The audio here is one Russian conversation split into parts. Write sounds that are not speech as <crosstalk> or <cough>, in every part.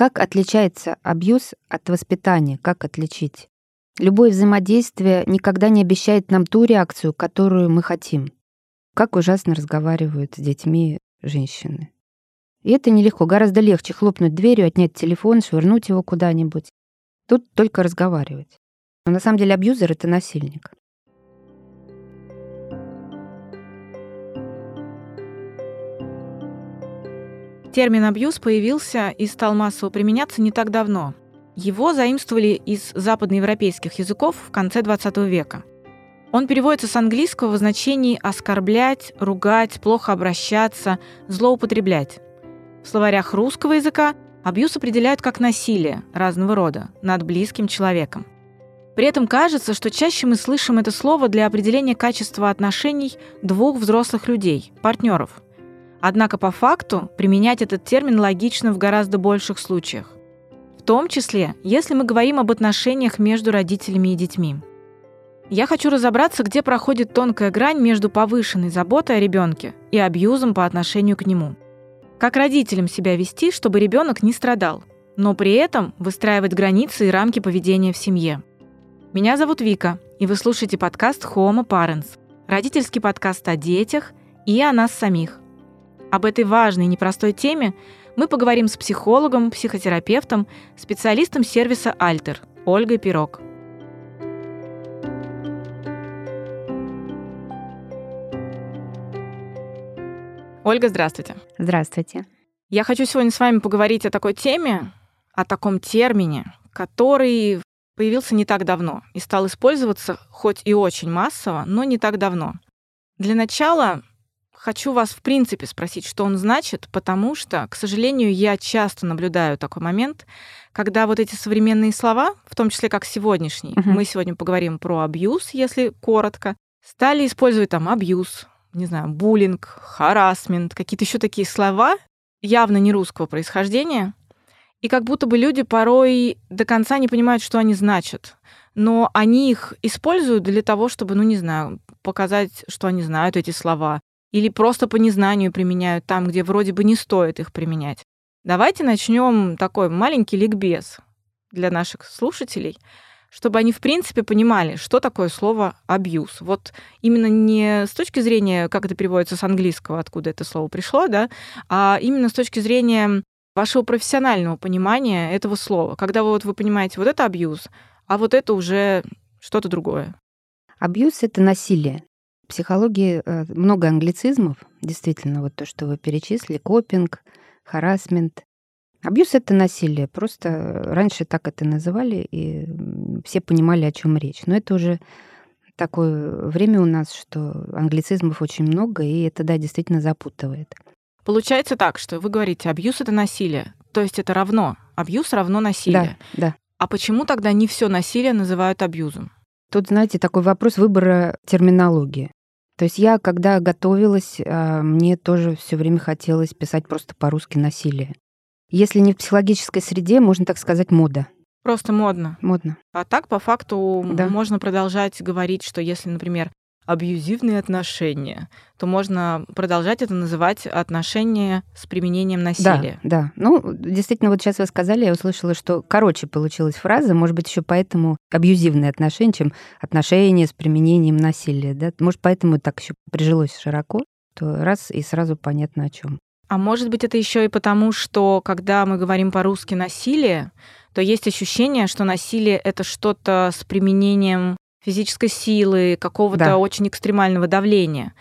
Как отличается абьюз от воспитания? Как отличить? Любое взаимодействие никогда не обещает нам ту реакцию, которую мы хотим. Как ужасно разговаривают с детьми женщины. И это нелегко. Гораздо легче хлопнуть дверью, отнять телефон, швырнуть его куда-нибудь. Тут только разговаривать. Но на самом деле абьюзер — это насильник. Термин «абьюз» появился и стал массово применяться не так давно. Его заимствовали из западноевропейских языков в конце XX века. Он переводится с английского в значении «оскорблять», «ругать», «плохо обращаться», «злоупотреблять». В словарях русского языка абьюз определяют как насилие разного рода над близким человеком. При этом кажется, что чаще мы слышим это слово для определения качества отношений двух взрослых людей, партнеров – Однако по факту применять этот термин логично в гораздо больших случаях. В том числе, если мы говорим об отношениях между родителями и детьми. Я хочу разобраться, где проходит тонкая грань между повышенной заботой о ребенке и абьюзом по отношению к нему. Как родителям себя вести, чтобы ребенок не страдал, но при этом выстраивать границы и рамки поведения в семье. Меня зовут Вика, и вы слушаете подкаст Homo Parents, родительский подкаст о детях и о нас самих. Об этой важной и непростой теме мы поговорим с психологом, психотерапевтом, специалистом сервиса «Альтер» Ольгой Пирог. Ольга, здравствуйте. Здравствуйте. Я хочу сегодня с вами поговорить о такой теме, о таком термине, который появился не так давно и стал использоваться хоть и очень массово, но не так давно. Для начала хочу вас в принципе спросить, что он значит, потому что, к сожалению, я часто наблюдаю такой момент, когда вот эти современные слова, в том числе как сегодняшний, uh-huh. мы сегодня поговорим про абьюз, если коротко, стали использовать там абьюз, не знаю, буллинг, харасмент, какие-то еще такие слова, явно не русского происхождения, и как будто бы люди порой до конца не понимают, что они значат. Но они их используют для того, чтобы, ну не знаю, показать, что они знают эти слова, или просто по незнанию применяют там, где вроде бы не стоит их применять. Давайте начнем такой маленький ликбез для наших слушателей, чтобы они, в принципе, понимали, что такое слово абьюз. Вот именно не с точки зрения, как это переводится с английского, откуда это слово пришло, да, а именно с точки зрения вашего профессионального понимания этого слова. Когда вы, вот, вы понимаете, вот это абьюз, а вот это уже что-то другое. Абьюз — это насилие психологии э, много англицизмов, действительно, вот то, что вы перечислили, копинг, харасмент. Абьюз — это насилие, просто раньше так это называли, и все понимали, о чем речь. Но это уже такое время у нас, что англицизмов очень много, и это, да, действительно запутывает. Получается так, что вы говорите, абьюз — это насилие, то есть это равно, абьюз равно насилие. Да, да. А почему тогда не все насилие называют абьюзом? Тут, знаете, такой вопрос выбора терминологии. То есть я, когда готовилась, а, мне тоже все время хотелось писать просто по-русски насилие. Если не в психологической среде, можно так сказать, мода. Просто модно. Модно. А так, по факту, да. можно продолжать говорить, что если, например, абьюзивные отношения, то можно продолжать это называть отношения с применением насилия. Да, да. Ну, действительно, вот сейчас вы сказали, я услышала, что короче получилась фраза, может быть, еще поэтому абьюзивные отношения, чем отношения с применением насилия. Да? Может, поэтому так еще прижилось широко, то раз и сразу понятно о чем. А может быть, это еще и потому, что когда мы говорим по-русски насилие, то есть ощущение, что насилие это что-то с применением физической силы, какого-то да. очень экстремального давления.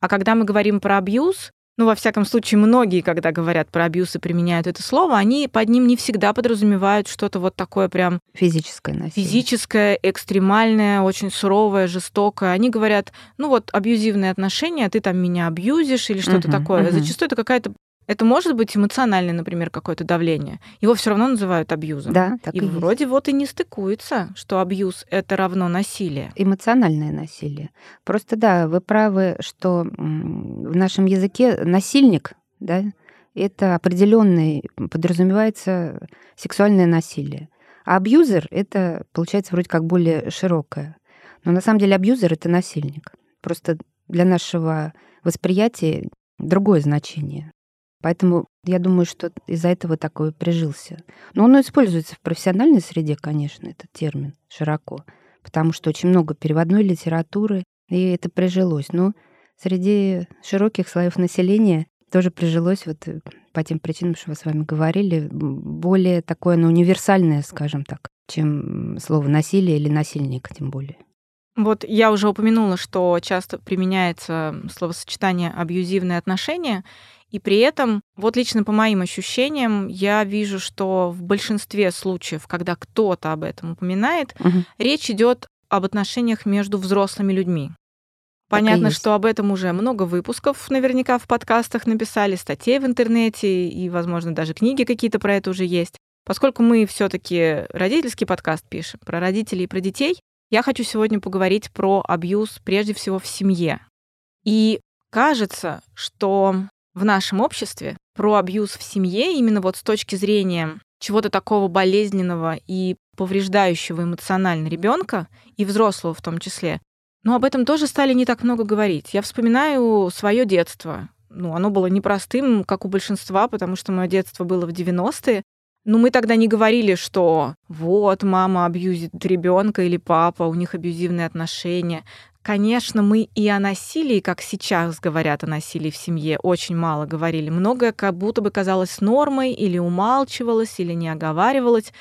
А когда мы говорим про абьюз, ну, во всяком случае, многие, когда говорят про абьюз и применяют это слово, они под ним не всегда подразумевают что-то вот такое прям... Физическое насилие. Физическое, экстремальное, очень суровое, жестокое. Они говорят, ну вот, абьюзивные отношения, ты там меня абьюзишь или что-то uh-huh, такое. Uh-huh. Зачастую это какая-то это может быть эмоциональное, например, какое-то давление. Его все равно называют абьюзом. Да, так и, и вроде есть. вот и не стыкуется, что абьюз это равно насилие. Эмоциональное насилие. Просто да, вы правы, что в нашем языке насильник, да, это определенный подразумевается сексуальное насилие. А абьюзер это получается вроде как более широкое. Но на самом деле абьюзер это насильник. Просто для нашего восприятия другое значение. Поэтому я думаю, что из-за этого такое прижился. Но он используется в профессиональной среде, конечно, этот термин широко, потому что очень много переводной литературы, и это прижилось. Но среди широких слоев населения тоже прижилось вот э, по тем причинам, что мы с вами говорили, более такое, ну, универсальное, скажем так, чем слово насилие или насильник, тем более. Вот я уже упомянула, что часто применяется словосочетание абьюзивные отношения, и при этом, вот лично по моим ощущениям, я вижу, что в большинстве случаев, когда кто-то об этом упоминает, угу. речь идет об отношениях между взрослыми людьми. Понятно, что об этом уже много выпусков наверняка в подкастах написали, статей в интернете и, возможно, даже книги какие-то про это уже есть. Поскольку мы все-таки родительский подкаст пишем про родителей и про детей, я хочу сегодня поговорить про абьюз прежде всего в семье. И кажется, что в нашем обществе про абьюз в семье именно вот с точки зрения чего-то такого болезненного и повреждающего эмоционально ребенка и взрослого в том числе, но об этом тоже стали не так много говорить. Я вспоминаю свое детство. Ну, оно было непростым, как у большинства, потому что мое детство было в 90-е. Но мы тогда не говорили, что вот мама абьюзит ребенка или папа, у них абьюзивные отношения. Конечно, мы и о насилии, как сейчас говорят о насилии в семье, очень мало говорили. Многое как будто бы казалось нормой или умалчивалось, или не оговаривалось.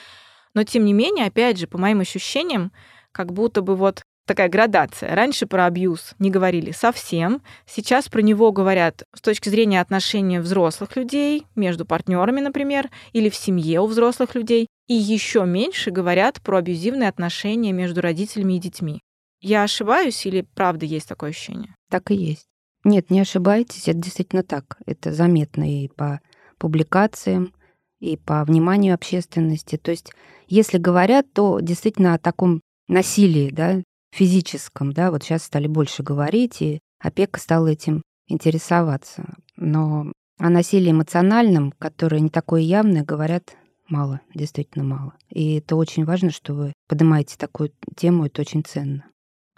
Но тем не менее, опять же, по моим ощущениям, как будто бы вот такая градация. Раньше про абьюз не говорили совсем, сейчас про него говорят с точки зрения отношения взрослых людей, между партнерами, например, или в семье у взрослых людей, и еще меньше говорят про абьюзивные отношения между родителями и детьми. Я ошибаюсь или правда есть такое ощущение? Так и есть. Нет, не ошибаетесь, это действительно так. Это заметно и по публикациям, и по вниманию общественности. То есть, если говорят, то действительно о таком насилии, да, физическом, да, вот сейчас стали больше говорить, и опека стала этим интересоваться. Но о насилии эмоциональном, которое не такое явное, говорят мало, действительно мало. И это очень важно, что вы поднимаете такую тему, это очень ценно.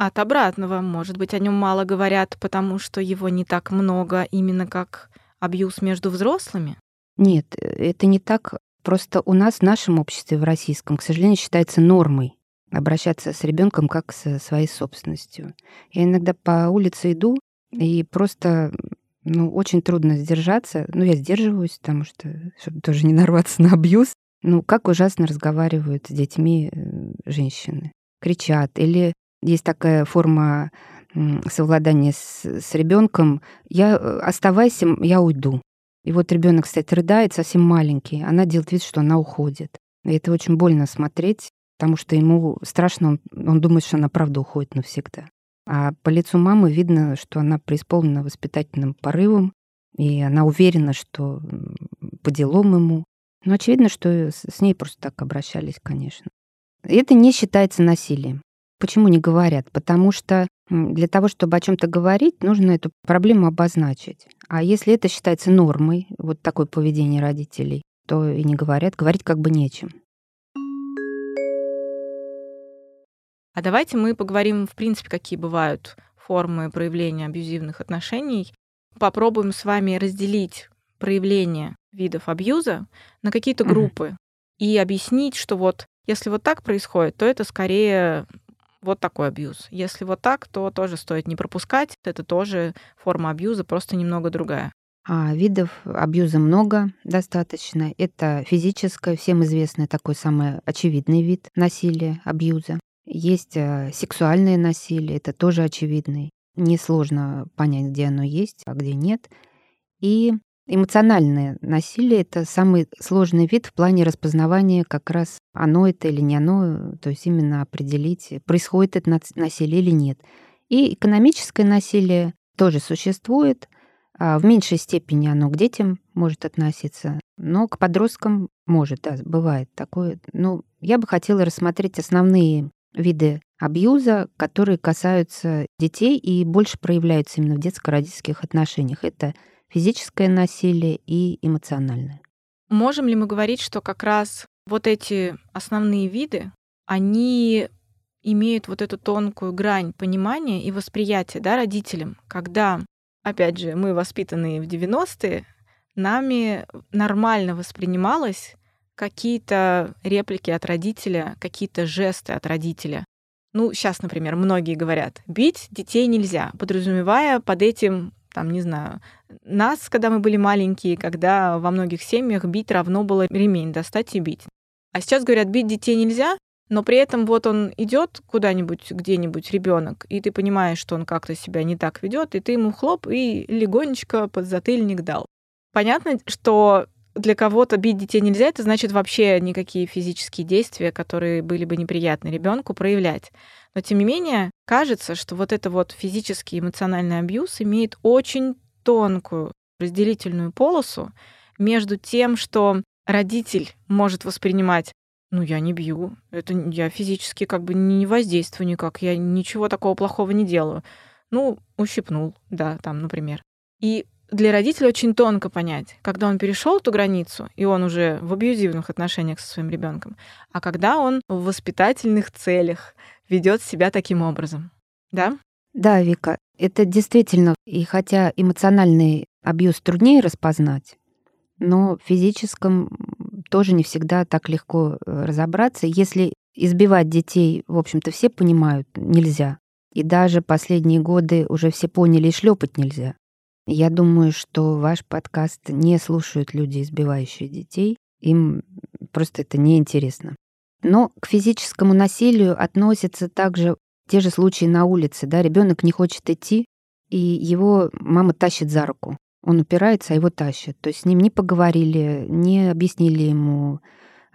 От обратного, может быть, о нем мало говорят, потому что его не так много, именно как абьюз между взрослыми? Нет, это не так. Просто у нас в нашем обществе, в российском, к сожалению, считается нормой обращаться с ребенком как со своей собственностью. Я иногда по улице иду, и просто ну, очень трудно сдержаться. Ну, я сдерживаюсь, потому что, чтобы тоже не нарваться на абьюз. Ну, как ужасно разговаривают с детьми э, женщины. Кричат. Или есть такая форма совладания с, с ребенком. Я э, оставайся, я уйду. И вот ребенок, кстати, рыдает, совсем маленький. Она делает вид, что она уходит. И это очень больно смотреть потому что ему страшно, он, он думает, что она правда уходит навсегда. А по лицу мамы видно, что она преисполнена воспитательным порывом, и она уверена, что по делам ему. Но очевидно, что с ней просто так обращались, конечно. Это не считается насилием. Почему не говорят? Потому что для того, чтобы о чем-то говорить, нужно эту проблему обозначить. А если это считается нормой, вот такое поведение родителей, то и не говорят, говорить как бы нечем. А давайте мы поговорим, в принципе, какие бывают формы проявления абьюзивных отношений. Попробуем с вами разделить проявление видов абьюза на какие-то группы mm-hmm. и объяснить, что вот если вот так происходит, то это скорее вот такой абьюз. Если вот так, то тоже стоит не пропускать. Это тоже форма абьюза, просто немного другая. А видов абьюза много достаточно. Это физическое, всем известный такой самый очевидный вид насилия, абьюза. Есть э, сексуальное насилие, это тоже очевидный. Несложно понять, где оно есть, а где нет. И эмоциональное насилие — это самый сложный вид в плане распознавания как раз оно это или не оно, то есть именно определить, происходит это насилие или нет. И экономическое насилие тоже существует, а в меньшей степени оно к детям может относиться, но к подросткам может, да, бывает такое. Но я бы хотела рассмотреть основные виды абьюза, которые касаются детей и больше проявляются именно в детско-родительских отношениях. Это физическое насилие и эмоциональное. Можем ли мы говорить, что как раз вот эти основные виды, они имеют вот эту тонкую грань понимания и восприятия да, родителям, когда, опять же, мы воспитанные в 90-е, нами нормально воспринималось какие-то реплики от родителя, какие-то жесты от родителя. Ну, сейчас, например, многие говорят, бить детей нельзя, подразумевая под этим, там, не знаю, нас, когда мы были маленькие, когда во многих семьях бить равно было ремень достать и бить. А сейчас говорят, бить детей нельзя, но при этом вот он идет куда-нибудь, где-нибудь ребенок, и ты понимаешь, что он как-то себя не так ведет, и ты ему хлоп и легонечко под затыльник дал. Понятно, что для кого-то бить детей нельзя, это значит вообще никакие физические действия, которые были бы неприятны ребенку, проявлять. Но тем не менее, кажется, что вот это вот физический эмоциональный абьюз имеет очень тонкую разделительную полосу между тем, что родитель может воспринимать ну, я не бью. Это я физически как бы не воздействую никак. Я ничего такого плохого не делаю. Ну, ущипнул, да, там, например. И для родителя очень тонко понять, когда он перешел эту границу, и он уже в абьюзивных отношениях со своим ребенком, а когда он в воспитательных целях ведет себя таким образом. Да? Да, Вика, это действительно, и хотя эмоциональный абьюз труднее распознать, но в физическом тоже не всегда так легко э, разобраться. Если избивать детей, в общем-то, все понимают, нельзя. И даже последние годы уже все поняли, и шлепать нельзя. Я думаю, что ваш подкаст не слушают люди, избивающие детей. Им просто это неинтересно. Но к физическому насилию относятся также те же случаи на улице. Да? Ребенок не хочет идти, и его мама тащит за руку. Он упирается, а его тащит. То есть с ним не поговорили, не объяснили ему,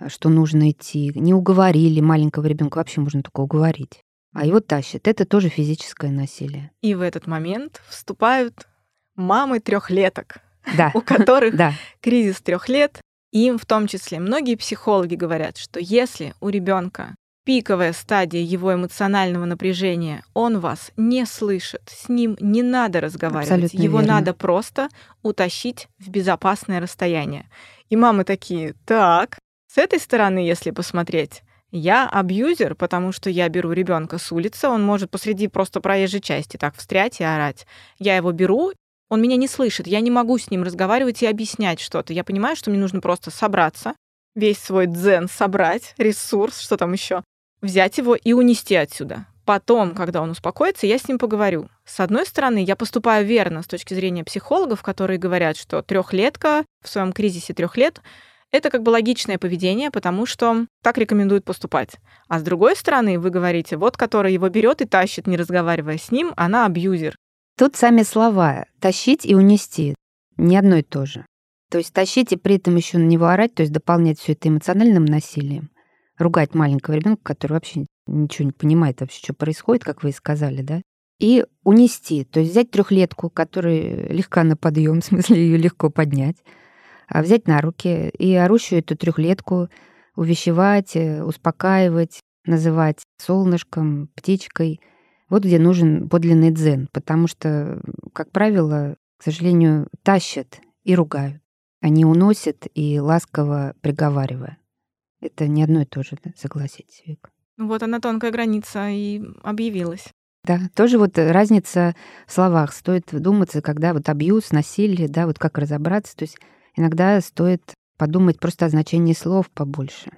что нужно идти, не уговорили маленького ребенка. Вообще можно только уговорить. А его тащат. Это тоже физическое насилие. И в этот момент вступают мамы трехлеток, да. у которых да. кризис трех лет. Им в том числе многие психологи говорят, что если у ребенка пиковая стадия его эмоционального напряжения, он вас не слышит, с ним не надо разговаривать, Абсолютно его верно. надо просто утащить в безопасное расстояние. И мамы такие, так, с этой стороны, если посмотреть, я абьюзер, потому что я беру ребенка с улицы, он может посреди просто проезжей части так встрять и орать. Я его беру он меня не слышит, я не могу с ним разговаривать и объяснять что-то. Я понимаю, что мне нужно просто собраться, весь свой дзен собрать, ресурс, что там еще, взять его и унести отсюда. Потом, когда он успокоится, я с ним поговорю. С одной стороны, я поступаю верно с точки зрения психологов, которые говорят, что трехлетка в своем кризисе трех лет это как бы логичное поведение, потому что так рекомендуют поступать. А с другой стороны, вы говорите, вот которая его берет и тащит, не разговаривая с ним, она абьюзер. Тут сами слова «тащить» и «унести» не одно и то же. То есть тащить и при этом еще на него орать, то есть дополнять все это эмоциональным насилием, ругать маленького ребенка, который вообще ничего не понимает вообще, что происходит, как вы и сказали, да, и унести, то есть взять трехлетку, которая легка на подъем, <laughs> в смысле ее легко поднять, а взять на руки и орущую эту трехлетку увещевать, э, успокаивать, называть солнышком, птичкой — вот где нужен подлинный дзен, потому что, как правило, к сожалению, тащат и ругают. Они уносят и ласково приговаривая. Это не одно и то же, да? согласитесь, Вик. Ну вот она тонкая граница и объявилась. Да, тоже вот разница в словах. Стоит вдуматься, когда вот абьюз, насилие, да, вот как разобраться. То есть иногда стоит подумать просто о значении слов побольше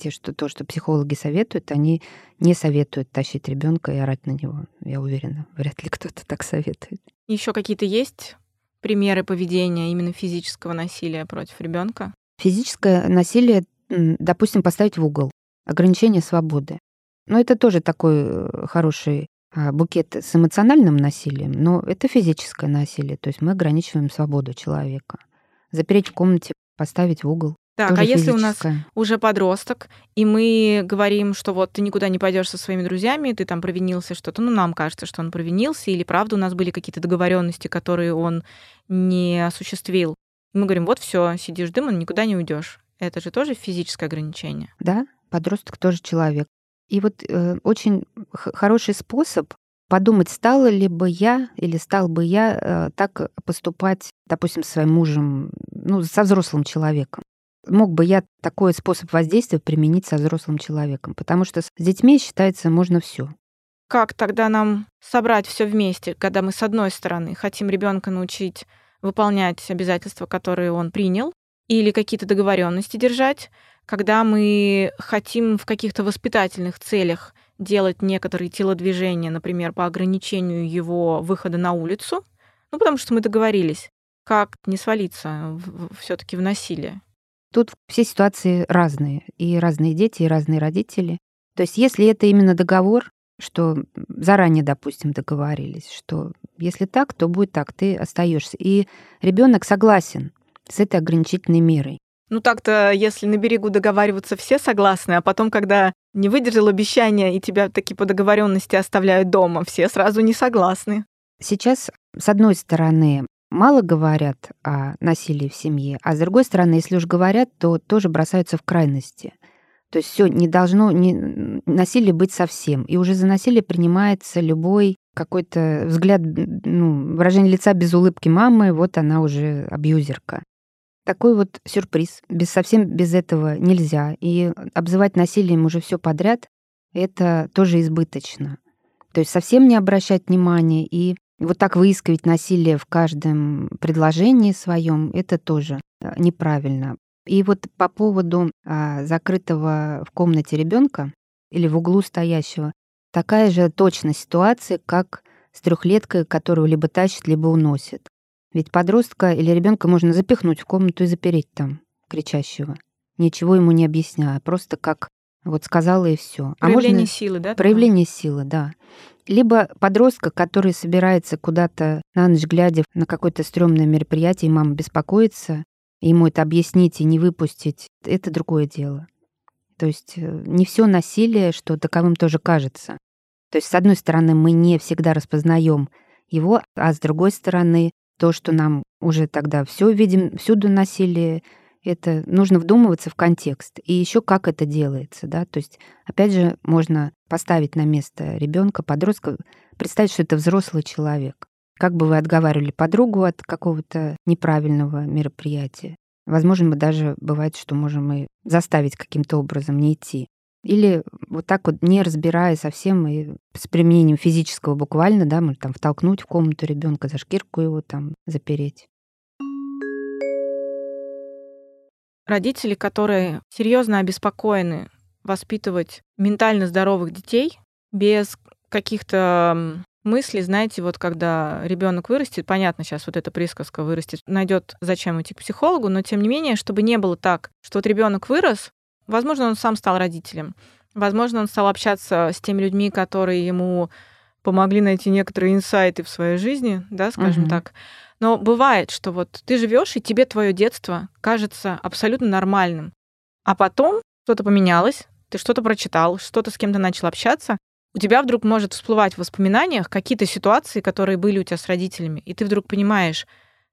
те, что то, что психологи советуют, они не советуют тащить ребенка и орать на него. Я уверена, вряд ли кто-то так советует. Еще какие-то есть примеры поведения именно физического насилия против ребенка? Физическое насилие, допустим, поставить в угол, ограничение свободы. Но это тоже такой э, хороший а, букет с эмоциональным насилием, но это физическое насилие, то есть мы ограничиваем свободу человека. Запереть в комнате, поставить в угол. Так, а если у нас физическое. уже подросток, и мы говорим, что вот ты никуда не пойдешь со своими друзьями, ты там провинился что-то, ну, нам кажется, что он провинился, или правда у нас были какие-то договоренности, которые он не осуществил. И мы говорим, вот все, сидишь дымом, никуда не уйдешь. Это же тоже физическое ограничение. Да, подросток тоже человек. И вот э, очень хороший способ подумать, стала ли бы я или стал бы я э, так поступать, допустим, со своим мужем, ну, со взрослым человеком. Мог бы я такой способ воздействия применить со взрослым человеком, потому что с детьми, считается, можно все. Как тогда нам собрать все вместе, когда мы с одной стороны хотим ребенка научить выполнять обязательства, которые он принял, или какие-то договоренности держать, когда мы хотим в каких-то воспитательных целях делать некоторые телодвижения, например, по ограничению его выхода на улицу, ну, потому что мы договорились, как не свалиться все-таки в насилие. Тут все ситуации разные, и разные дети, и разные родители. То есть если это именно договор, что заранее, допустим, договорились, что если так, то будет так, ты остаешься. И ребенок согласен с этой ограничительной мерой. Ну так-то, если на берегу договариваться все согласны, а потом, когда не выдержал обещания и тебя таки по договоренности оставляют дома, все сразу не согласны. Сейчас, с одной стороны, мало говорят о насилии в семье, а с другой стороны, если уж говорят, то тоже бросаются в крайности. То есть все не должно не, насилие быть совсем. И уже за насилие принимается любой какой-то взгляд, ну, выражение лица без улыбки мамы, вот она уже абьюзерка. Такой вот сюрприз. Без, совсем без этого нельзя. И обзывать насилием уже все подряд, это тоже избыточно. То есть совсем не обращать внимания и вот так выискивать насилие в каждом предложении своем, это тоже э, неправильно. И вот по поводу а, закрытого в комнате ребенка или в углу стоящего, такая же точная ситуация, как с трехлеткой, которую либо тащит, либо уносит. Ведь подростка или ребенка можно запихнуть в комнату и запереть там, кричащего, ничего ему не объясняя, просто как вот сказала и все. Проявление а можно... силы, да? Проявление такое? силы, да. Либо подростка, который собирается куда-то на ночь глядя на какое-то стрёмное мероприятие, и мама беспокоится, ему это объяснить и не выпустить, это другое дело. То есть э, не все насилие, что таковым тоже кажется. То есть, с одной стороны, мы не всегда распознаем его, а с другой стороны, то, что нам уже тогда все видим, всюду насилие, это нужно вдумываться в контекст. И еще как это делается, да, то есть, опять же, можно поставить на место ребенка, подростка, представить, что это взрослый человек. Как бы вы отговаривали подругу от какого-то неправильного мероприятия? Возможно, мы даже бывает, что можем и заставить каким-то образом не идти. Или вот так вот, не разбирая совсем и с применением физического буквально, да, может там втолкнуть в комнату ребенка за шкирку его там запереть. Родители, которые серьезно обеспокоены воспитывать ментально здоровых детей без каких-то мыслей, знаете, вот когда ребенок вырастет, понятно, сейчас вот эта присказка вырастет, найдет, зачем идти к психологу, но тем не менее, чтобы не было так, что вот ребенок вырос, Возможно, он сам стал родителем. Возможно, он стал общаться с теми людьми, которые ему помогли найти некоторые инсайты в своей жизни, да, скажем угу. так. Но бывает, что вот ты живешь, и тебе твое детство кажется абсолютно нормальным. А потом что-то поменялось, ты что-то прочитал, что-то с кем-то начал общаться, у тебя вдруг может всплывать в воспоминаниях какие-то ситуации, которые были у тебя с родителями, и ты вдруг понимаешь,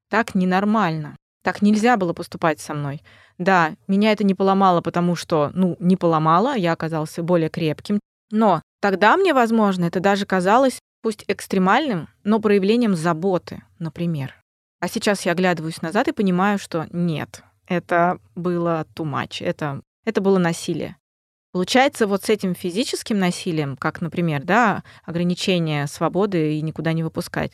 так ненормально, так нельзя было поступать со мной. Да, меня это не поломало, потому что, ну, не поломало, я оказался более крепким. Но тогда мне, возможно, это даже казалось, пусть экстремальным, но проявлением заботы, например. А сейчас я оглядываюсь назад и понимаю, что нет, это было too much, это, это было насилие. Получается, вот с этим физическим насилием, как, например, да, ограничение свободы и никуда не выпускать,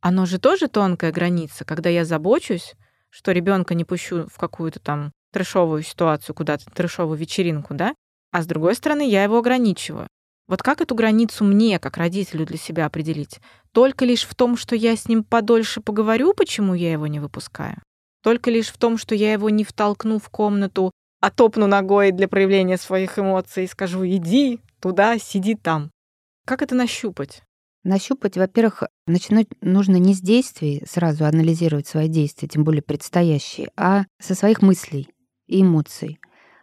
оно же тоже тонкая граница, когда я забочусь, что ребенка не пущу в какую-то там трешовую ситуацию, куда-то трешовую вечеринку, да, а с другой стороны я его ограничиваю. Вот как эту границу мне, как родителю, для себя определить? Только лишь в том, что я с ним подольше поговорю, почему я его не выпускаю? Только лишь в том, что я его не втолкну в комнату, а топну ногой для проявления своих эмоций и скажу «иди туда, сиди там». Как это нащупать? Нащупать, во-первых, начинать нужно не с действий, сразу анализировать свои действия, тем более предстоящие, а со своих мыслей и эмоций.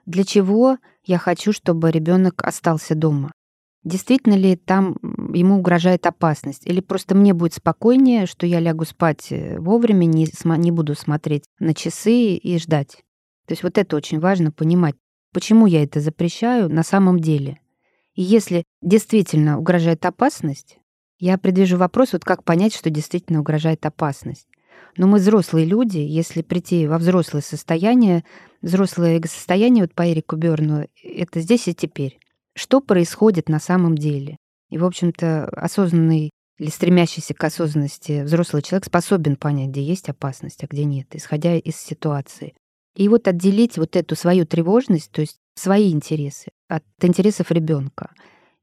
Для чего я хочу, чтобы ребенок остался дома? Действительно ли там ему угрожает опасность? Или просто мне будет спокойнее, что я лягу спать э, вовремя, не, не буду смотреть на часы и ждать? То есть вот это очень важно понимать, почему я это запрещаю на самом деле. И если действительно угрожает опасность, я предвижу вопрос, вот как понять, что действительно угрожает опасность. Но мы взрослые люди, если прийти во взрослое состояние, взрослое состояние, вот по Эрику Берну, это здесь и теперь. Что происходит на самом деле? И, в общем-то, осознанный или стремящийся к осознанности взрослый человек способен понять, где есть опасность, а где нет, исходя из ситуации. И вот отделить вот эту свою тревожность, то есть свои интересы от интересов ребенка.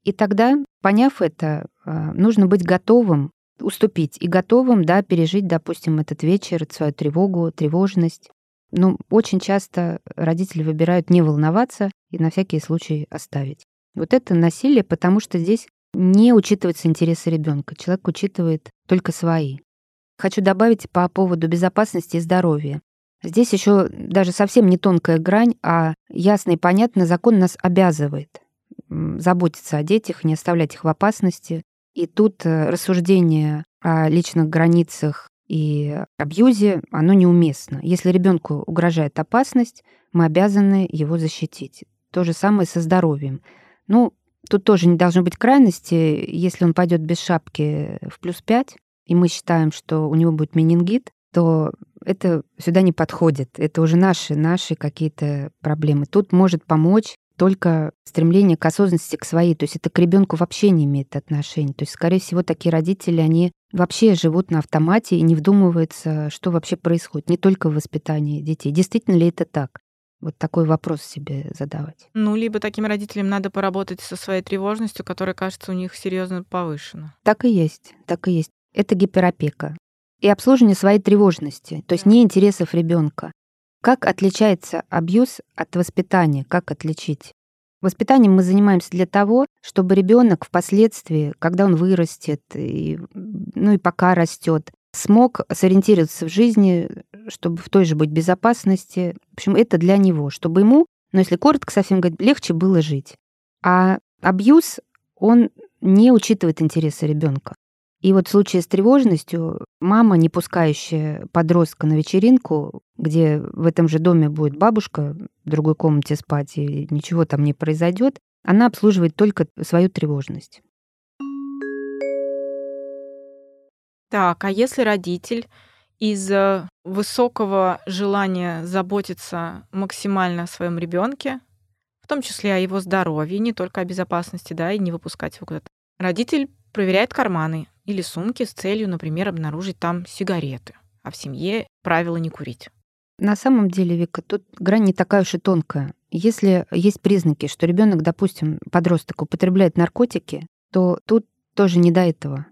И тогда, поняв это, нужно быть готовым уступить и готовым, да, пережить, допустим, этот вечер, свою тревогу, тревожность. Но очень часто родители выбирают не волноваться и на всякий случай оставить. Вот это насилие, потому что здесь не учитываются интересы ребенка. Человек учитывает только свои. Хочу добавить по поводу безопасности и здоровья. Здесь еще даже совсем не тонкая грань, а ясно и понятно, закон нас обязывает заботиться о детях, не оставлять их в опасности. И тут э, рассуждение о личных границах и абьюзе, оно неуместно. Если ребенку угрожает опасность, мы обязаны его защитить. То же самое со здоровьем. Ну, тут тоже не должно быть крайности. Если он пойдет без шапки в плюс 5, и мы считаем, что у него будет менингит, то это сюда не подходит. Это уже наши, наши какие-то проблемы. Тут может помочь только стремление к осознанности к своей. То есть это к ребенку вообще не имеет отношения. То есть, скорее всего, такие родители, они вообще живут на автомате и не вдумываются, что вообще происходит. Не только в воспитании детей. Действительно ли это так? Вот такой вопрос себе задавать. Ну, либо таким родителям надо поработать со своей тревожностью, которая, кажется, у них серьезно повышена. Так и есть, так и есть. Это гиперопека. И обслуживание своей тревожности, то есть не интересов ребенка. Как отличается абьюз от воспитания? Как отличить? Воспитанием мы занимаемся для того, чтобы ребенок впоследствии, когда он вырастет, и, ну и пока растет, смог сориентироваться в жизни, чтобы в той же быть безопасности. В общем, это для него, чтобы ему, ну если коротко совсем говорить, легче было жить. А абьюз, он не учитывает интересы ребенка. И вот в случае с тревожностью мама, не пускающая подростка на вечеринку, где в этом же доме будет бабушка в другой комнате спать, и ничего там не произойдет, она обслуживает только свою тревожность. Так, а если родитель из высокого желания заботиться максимально о своем ребенке, в том числе о его здоровье, не только о безопасности, да, и не выпускать его куда-то. Родитель проверяет карманы, или сумки с целью, например, обнаружить там сигареты. А в семье правило не курить. На самом деле, Вика, тут грань не такая уж и тонкая. Если есть признаки, что ребенок, допустим, подросток употребляет наркотики, то тут тоже не до этого,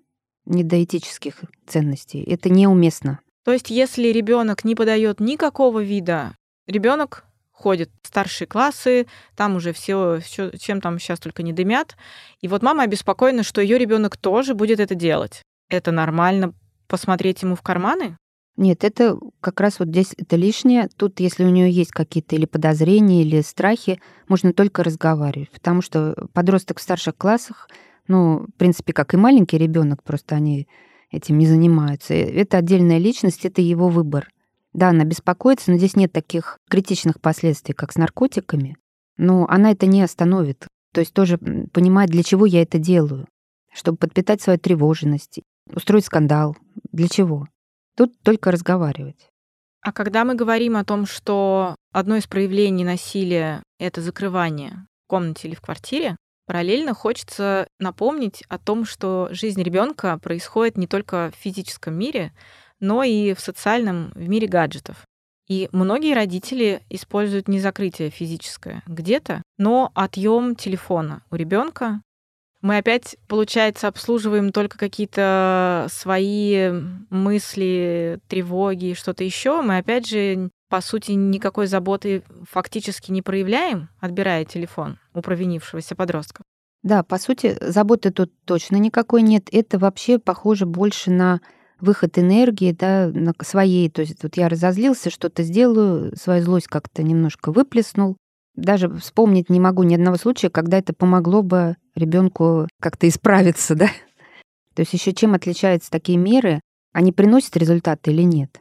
не до этических ценностей. Это неуместно. То есть, если ребенок не подает никакого вида, ребенок ходит в старшие классы, там уже все, все, чем там сейчас только не дымят. И вот мама обеспокоена, что ее ребенок тоже будет это делать. Это нормально посмотреть ему в карманы? Нет, это как раз вот здесь это лишнее. Тут, если у нее есть какие-то или подозрения, или страхи, можно только разговаривать. Потому что подросток в старших классах, ну, в принципе, как и маленький ребенок, просто они этим не занимаются. Это отдельная личность, это его выбор. Да, она беспокоится, но здесь нет таких критичных последствий, как с наркотиками. Но она это не остановит. То есть тоже понимает, для чего я это делаю. Чтобы подпитать свою тревожность, устроить скандал. Для чего? Тут только разговаривать. А когда мы говорим о том, что одно из проявлений насилия — это закрывание в комнате или в квартире, параллельно хочется напомнить о том, что жизнь ребенка происходит не только в физическом мире, но и в социальном, в мире гаджетов. И многие родители используют не закрытие физическое где-то, но отъем телефона у ребенка. Мы опять, получается, обслуживаем только какие-то свои мысли, тревоги, что-то еще. Мы опять же, по сути, никакой заботы фактически не проявляем, отбирая телефон у провинившегося подростка. Да, по сути, заботы тут точно никакой нет. Это вообще похоже больше на выход энергии, да, своей. То есть вот я разозлился, что-то сделаю, свою злость как-то немножко выплеснул. Даже вспомнить не могу ни одного случая, когда это помогло бы ребенку как-то исправиться, <laughs> да. То есть еще чем отличаются такие меры, они приносят результаты или нет?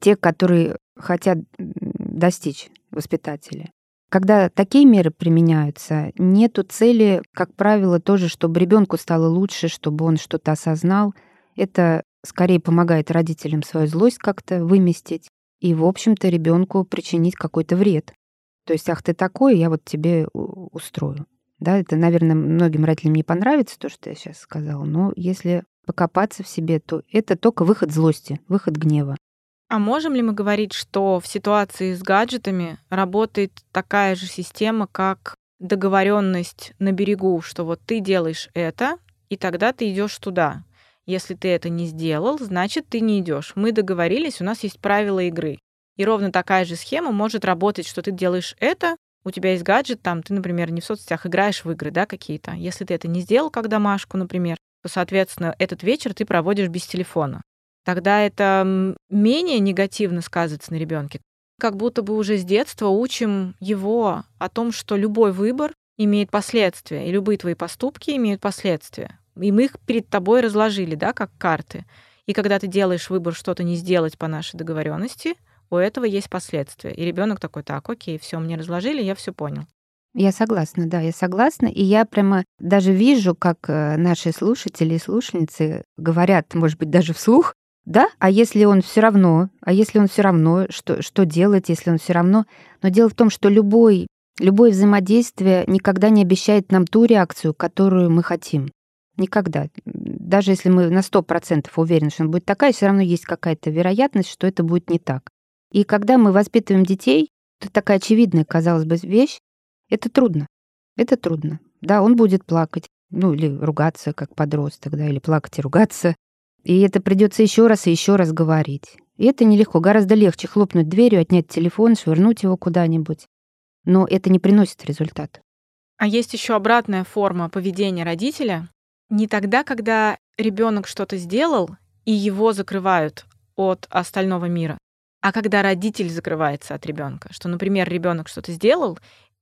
Те, которые хотят достичь воспитатели. Когда такие меры применяются, нету цели, как правило, тоже, чтобы ребенку стало лучше, чтобы он что-то осознал. Это скорее помогает родителям свою злость как-то выместить и, в общем-то, ребенку причинить какой-то вред. То есть, ах, ты такой, я вот тебе устрою. Да, это, наверное, многим родителям не понравится, то, что я сейчас сказала, но если покопаться в себе, то это только выход злости, выход гнева. А можем ли мы говорить, что в ситуации с гаджетами работает такая же система, как договоренность на берегу, что вот ты делаешь это, и тогда ты идешь туда. Если ты это не сделал, значит ты не идешь. Мы договорились, у нас есть правила игры. И ровно такая же схема может работать, что ты делаешь это, у тебя есть гаджет, там ты, например, не в соцсетях играешь в игры, да, какие-то. Если ты это не сделал, как домашку, например, то, соответственно, этот вечер ты проводишь без телефона. Тогда это менее негативно сказывается на ребенке. Как будто бы уже с детства учим его о том, что любой выбор имеет последствия, и любые твои поступки имеют последствия. И мы их перед тобой разложили, да, как карты. И когда ты делаешь выбор что-то не сделать по нашей договоренности, у этого есть последствия. И ребенок такой, так, окей, все, мне разложили, я все понял. Я согласна, да, я согласна. И я прямо даже вижу, как э, наши слушатели и слушательницы говорят, может быть, даже вслух, да, а если он все равно, а если он все равно, что, что делать, если он все равно? Но дело в том, что любой, любое взаимодействие никогда не обещает нам ту реакцию, которую мы хотим. Никогда. Даже если мы на 100% уверены, что он будет такая, все равно есть какая-то вероятность, что это будет не так. И когда мы воспитываем детей, это такая очевидная, казалось бы, вещь, это трудно. Это трудно. Да, он будет плакать, ну или ругаться, как подросток, да, или плакать и ругаться. И это придется еще раз и еще раз говорить. И это нелегко. Гораздо легче хлопнуть дверью, отнять телефон, швырнуть его куда-нибудь. Но это не приносит результата. А есть еще обратная форма поведения родителя. Не тогда, когда ребенок что-то сделал, и его закрывают от остального мира, а когда родитель закрывается от ребенка, что, например, ребенок что-то сделал,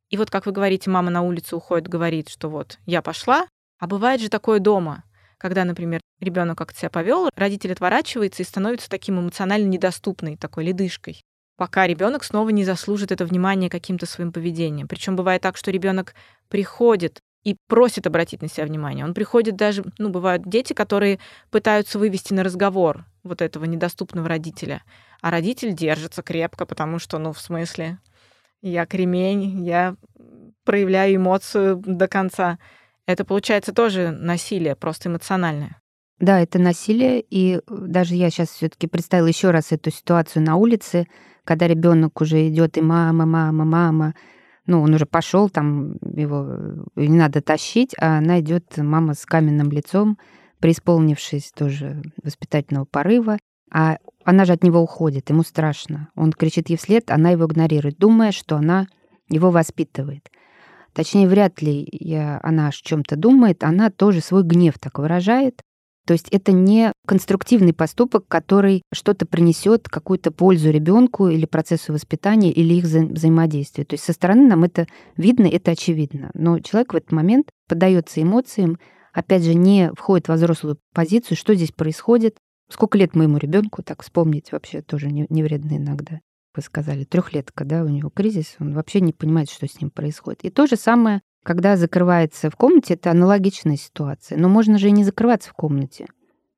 и вот, как вы говорите, мама на улицу уходит, говорит, что вот я пошла, а бывает же такое дома, когда, например, ребенок как-то себя повел, родитель отворачивается и становится таким эмоционально недоступной, такой ледышкой, пока ребенок снова не заслужит это внимание каким-то своим поведением. Причем бывает так, что ребенок приходит и просит обратить на себя внимание. Он приходит даже, ну, бывают дети, которые пытаются вывести на разговор вот этого недоступного родителя, а родитель держится крепко, потому что, ну, в смысле, я кремень, я проявляю эмоцию до конца. Это получается тоже насилие, просто эмоциональное. Да, это насилие, и даже я сейчас все-таки представила еще раз эту ситуацию на улице, когда ребенок уже идет и мама, мама, мама, ну, он уже пошел, там его не надо тащить, а она идет, мама с каменным лицом, преисполнившись тоже воспитательного порыва, а она же от него уходит, ему страшно. Он кричит ей вслед, она его игнорирует, думая, что она его воспитывает. Точнее, вряд ли я, она о чем-то думает, она тоже свой гнев так выражает. То есть это не конструктивный поступок, который что-то принесет, какую-то пользу ребенку или процессу воспитания, или их вза- взаимодействия. То есть со стороны нам это видно, это очевидно. Но человек в этот момент поддается эмоциям, опять же, не входит во взрослую позицию, что здесь происходит, сколько лет моему ребенку, так вспомнить вообще тоже не, не вредно иногда вы сказали, трехлетка, да, у него кризис, он вообще не понимает, что с ним происходит. И то же самое, когда закрывается в комнате, это аналогичная ситуация. Но можно же и не закрываться в комнате,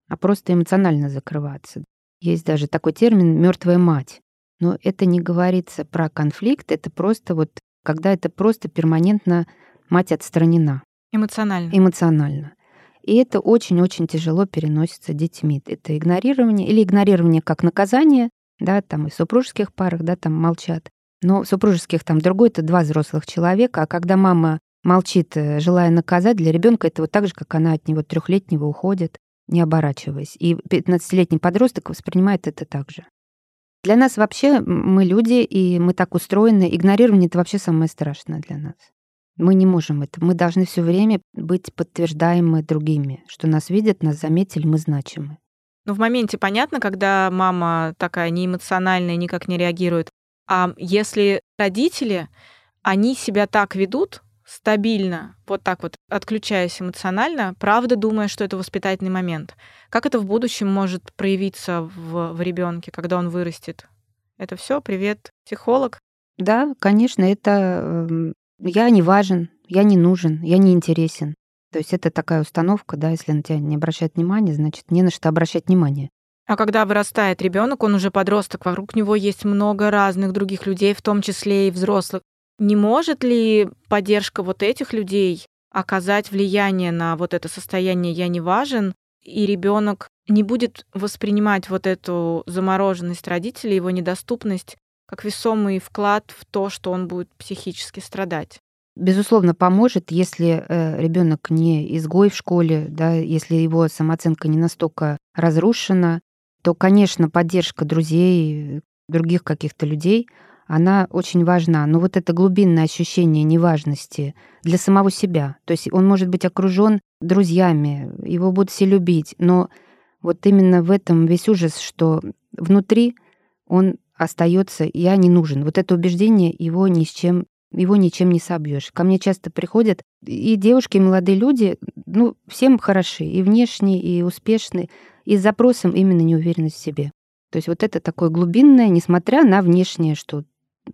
а просто эмоционально закрываться. Есть даже такой термин мертвая мать. Но это не говорится про конфликт, это просто вот, когда это просто перманентно мать отстранена. Эмоционально. Эмоционально. И это очень-очень тяжело переносится детьми. Это игнорирование или игнорирование как наказание, да, там и в супружеских парах, да, там молчат. Но в супружеских там другой это два взрослых человека, а когда мама молчит, э, желая наказать, для ребенка это вот так же, как она от него трехлетнего уходит, не оборачиваясь. И 15-летний подросток воспринимает это так же. Для нас вообще мы люди, и мы так устроены. Игнорирование — это вообще самое страшное для нас. Мы не можем это. Мы должны все время быть подтверждаемы другими, что нас видят, нас заметили, мы значимы. Ну, в моменте понятно, когда мама такая неэмоциональная, никак не реагирует. А если родители, они себя так ведут, стабильно, вот так вот, отключаясь эмоционально, правда думая, что это воспитательный момент. Как это в будущем может проявиться в, в ребенке, когда он вырастет? Это все, привет, психолог. Да, конечно, это э, я не важен, я не нужен, я не интересен. То есть это такая установка, да, если на тебя не обращают внимания, значит, не на что обращать внимание. А когда вырастает ребенок, он уже подросток, вокруг него есть много разных других людей, в том числе и взрослых. Не может ли поддержка вот этих людей оказать влияние на вот это состояние «я не важен», и ребенок не будет воспринимать вот эту замороженность родителей, его недоступность, как весомый вклад в то, что он будет психически страдать. Безусловно, поможет, если э, ребенок не изгой в школе, да, если его самооценка не настолько разрушена, то, конечно, поддержка друзей, других каких-то людей, она очень важна. Но вот это глубинное ощущение неважности для самого себя. То есть он может быть окружен друзьями, его будут все любить, но вот именно в этом весь ужас, что внутри он остается, я не нужен. Вот это убеждение его ни с чем его ничем не собьешь. Ко мне часто приходят и девушки, и молодые люди, ну, всем хороши, и внешние, и успешные, и с запросом именно неуверенность в себе. То есть вот это такое глубинное, несмотря на внешнее, что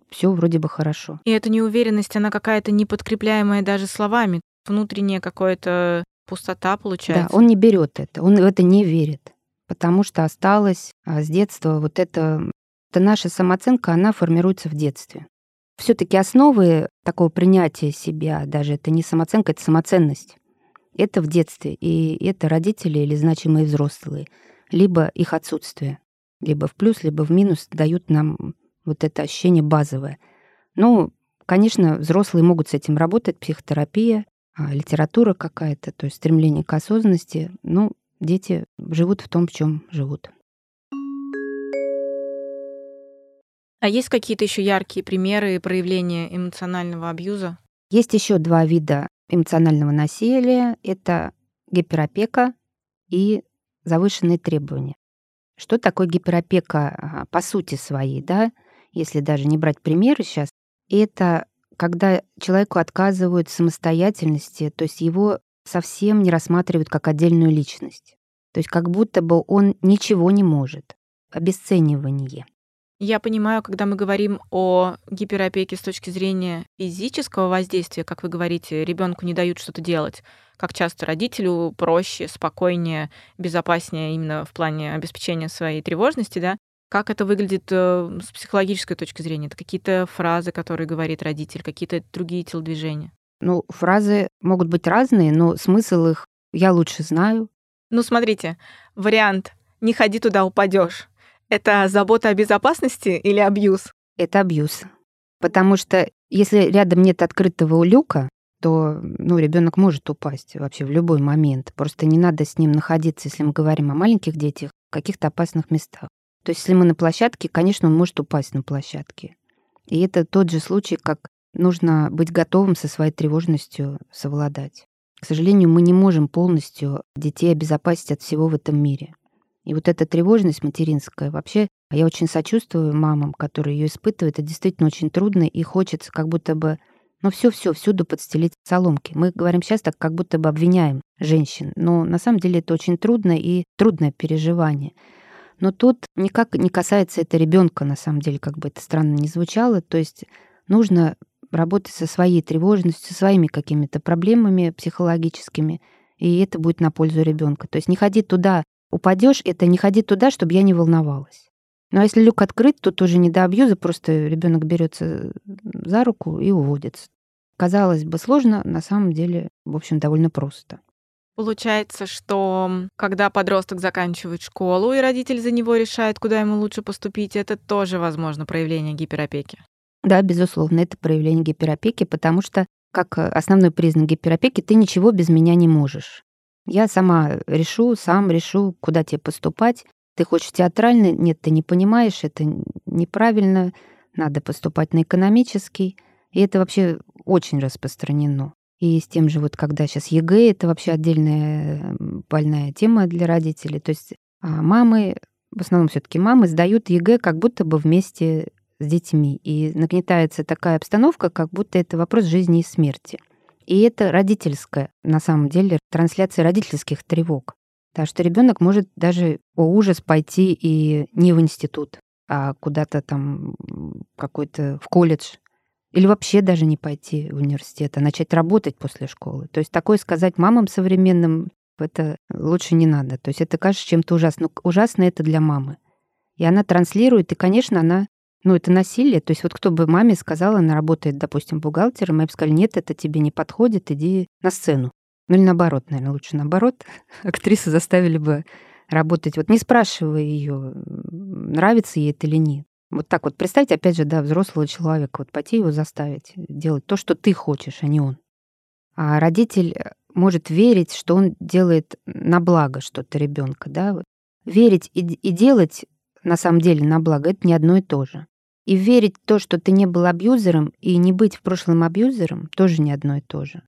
все вроде бы хорошо. И эта неуверенность, она какая-то не подкрепляемая даже словами, внутренняя какая-то пустота получается. Да, он не берет это, он в это не верит, потому что осталось а, с детства вот это, это наша самооценка, она формируется в детстве. Все-таки основы такого принятия себя, даже это не самооценка, это самоценность. Это в детстве, и это родители или значимые взрослые, либо их отсутствие, либо в плюс, либо в минус дают нам вот это ощущение базовое. Ну, конечно, взрослые могут с этим работать, психотерапия, а, литература какая-то, то есть стремление к осознанности. Ну, дети живут в том, в чем живут. А есть какие-то еще яркие примеры проявления эмоционального абьюза? Есть еще два вида эмоционального насилия. Это гиперопека и завышенные требования. Что такое гиперопека а, по сути своей, да? Если даже не брать примеры сейчас, это когда человеку отказывают в самостоятельности, то есть его совсем не рассматривают как отдельную личность. То есть как будто бы он ничего не может. Обесценивание. Я понимаю, когда мы говорим о гиперопеке с точки зрения физического воздействия, как вы говорите, ребенку не дают что-то делать, как часто родителю проще, спокойнее, безопаснее именно в плане обеспечения своей тревожности, да, как это выглядит э, с психологической точки зрения? Это какие-то фразы, которые говорит родитель, какие-то другие телодвижения? Ну, фразы могут быть разные, но смысл их я лучше знаю. Ну, смотрите, вариант «не ходи туда, упадешь». Это забота о безопасности или абьюз? Это абьюз. Потому что если рядом нет открытого люка, то ну, ребенок может упасть вообще в любой момент. Просто не надо с ним находиться, если мы говорим о маленьких детях, в каких-то опасных местах. То есть если мы на площадке, конечно, он может упасть на площадке. И это тот же случай, как нужно быть готовым со своей тревожностью совладать. К сожалению, мы не можем полностью детей обезопасить от всего в этом мире. И вот эта тревожность материнская, вообще, я очень сочувствую мамам, которые ее испытывают. Это действительно очень трудно, и хочется как будто бы, ну все-все, всюду подстелить соломки. Мы говорим сейчас так, как будто бы обвиняем женщин, но на самом деле это очень трудно и трудное переживание. Но тут никак не касается это ребенка, на самом деле, как бы это странно ни звучало. То есть нужно работать со своей тревожностью, со своими какими-то проблемами психологическими, и это будет на пользу ребенка. То есть не ходи туда, упадешь, это не ходи туда, чтобы я не волновалась. Ну а если люк открыт, то тоже не до абьюза, просто ребенок берется за руку и уводится. Казалось бы, сложно, на самом деле, в общем, довольно просто. Получается, что когда подросток заканчивает школу, и родитель за него решает, куда ему лучше поступить, это тоже, возможно, проявление гиперопеки. Да, безусловно, это проявление гиперопеки, потому что как основной признак гиперопеки ты ничего без меня не можешь. Я сама решу, сам решу, куда тебе поступать. Ты хочешь театральный? Нет, ты не понимаешь, это неправильно. Надо поступать на экономический. И это вообще очень распространено. И с тем же, вот когда сейчас ЕГЭ, это вообще отдельная больная тема для родителей. То есть а мамы, в основном все таки мамы, сдают ЕГЭ как будто бы вместе с детьми. И нагнетается такая обстановка, как будто это вопрос жизни и смерти. И это родительская, на самом деле, трансляция родительских тревог. Так что ребенок может даже, о ужас, пойти и не в институт, а куда-то там какой-то в колледж, или вообще даже не пойти в университет, а начать работать после школы. То есть такое сказать мамам современным, это лучше не надо. То есть это кажется чем-то ужасным. Но ужасно это для мамы. И она транслирует, и, конечно, она ну, это насилие. То есть вот кто бы маме сказала, она работает, допустим, бухгалтером, и бы сказали, нет, это тебе не подходит, иди на сцену. Ну или наоборот, наверное, лучше наоборот. <laughs> Актрису заставили бы работать, вот не спрашивая ее, нравится ей это или нет. Вот так вот представьте, опять же, да, взрослого человека, вот пойти его заставить делать то, что ты хочешь, а не он. А родитель э, может верить, что он делает на благо что-то ребенка, да. Верить и, и делать на самом деле на благо это не одно и то же. И верить в то, что ты не был абьюзером, и не быть в прошлом абьюзером, тоже не одно и то же.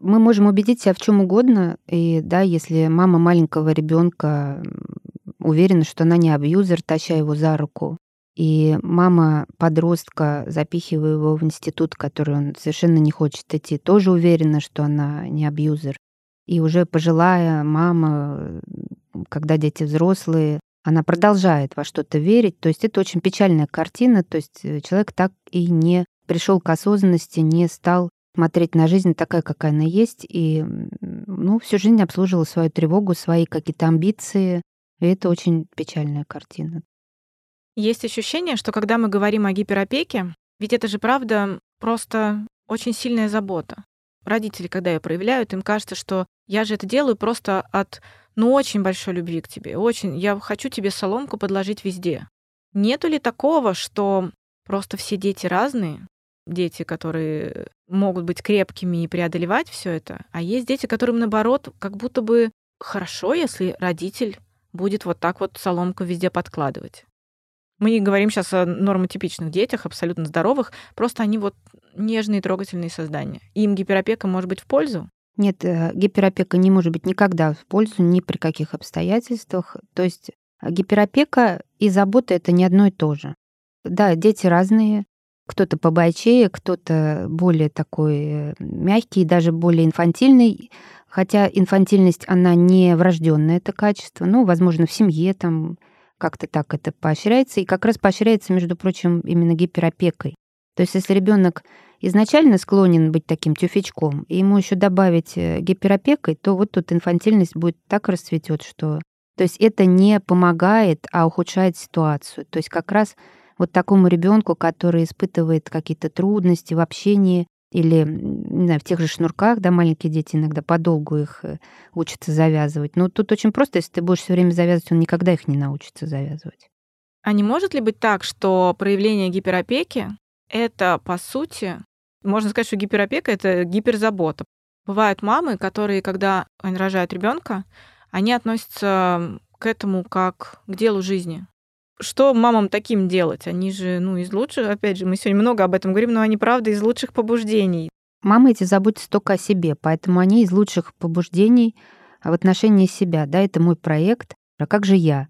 Мы можем убедить себя в чем угодно, и да, если мама маленького ребенка уверена, что она не абьюзер, таща его за руку, и мама подростка, запихивая его в институт, который он совершенно не хочет идти, тоже уверена, что она не абьюзер. И уже пожилая мама, когда дети взрослые, она продолжает во что-то верить. То есть это очень печальная картина. То есть э, человек так и не пришел к осознанности, не стал смотреть на жизнь такая, какая она есть, и ну, всю жизнь обслуживал свою тревогу, свои какие-то амбиции. И это очень печальная картина. Есть ощущение, что когда мы говорим о гиперопеке, ведь это же правда просто очень сильная забота. Родители, когда ее проявляют, им кажется, что я же это делаю просто от, ну, очень большой любви к тебе. Очень. Я хочу тебе соломку подложить везде. Нету ли такого, что просто все дети разные, дети, которые могут быть крепкими и преодолевать все это, а есть дети, которым наоборот, как будто бы хорошо, если родитель будет вот так вот соломку везде подкладывать. Мы не говорим сейчас о нормотипичных детях, абсолютно здоровых, просто они вот нежные, трогательные создания. им гиперопека может быть в пользу? Нет, э, гиперопека не может быть никогда в пользу ни при каких обстоятельствах. То есть э, гиперопека и забота — это не одно и то же. Да, дети разные, кто-то побойчее, кто-то более такой э, мягкий, даже более инфантильный. Хотя инфантильность, она не врожденное это качество. Ну, возможно, в семье там как-то так это поощряется, и как раз поощряется, между прочим, именно гиперопекой. То есть если ребенок изначально склонен быть таким тюфячком, и ему еще добавить э, гиперопекой, то вот тут инфантильность будет так расцветет, что... То есть это не помогает, а ухудшает ситуацию. То есть как раз вот такому ребенку, который испытывает какие-то трудности в общении, или, знаю, в тех же шнурках, да, маленькие дети иногда подолгу их э, учатся завязывать. Но тут очень просто, если ты будешь все время завязывать, он никогда их не научится завязывать. А не может ли быть так, что проявление гиперопеки — это, по сути, можно сказать, что гиперопека — это гиперзабота. Бывают мамы, которые, когда они рожают ребенка, они относятся к этому как к делу жизни что мамам таким делать? Они же, ну, из лучших, опять же, мы сегодня много об этом говорим, но они, правда, из лучших побуждений. Мамы эти заботятся только о себе, поэтому они из лучших побуждений в отношении себя. Да, это мой проект, а как же я?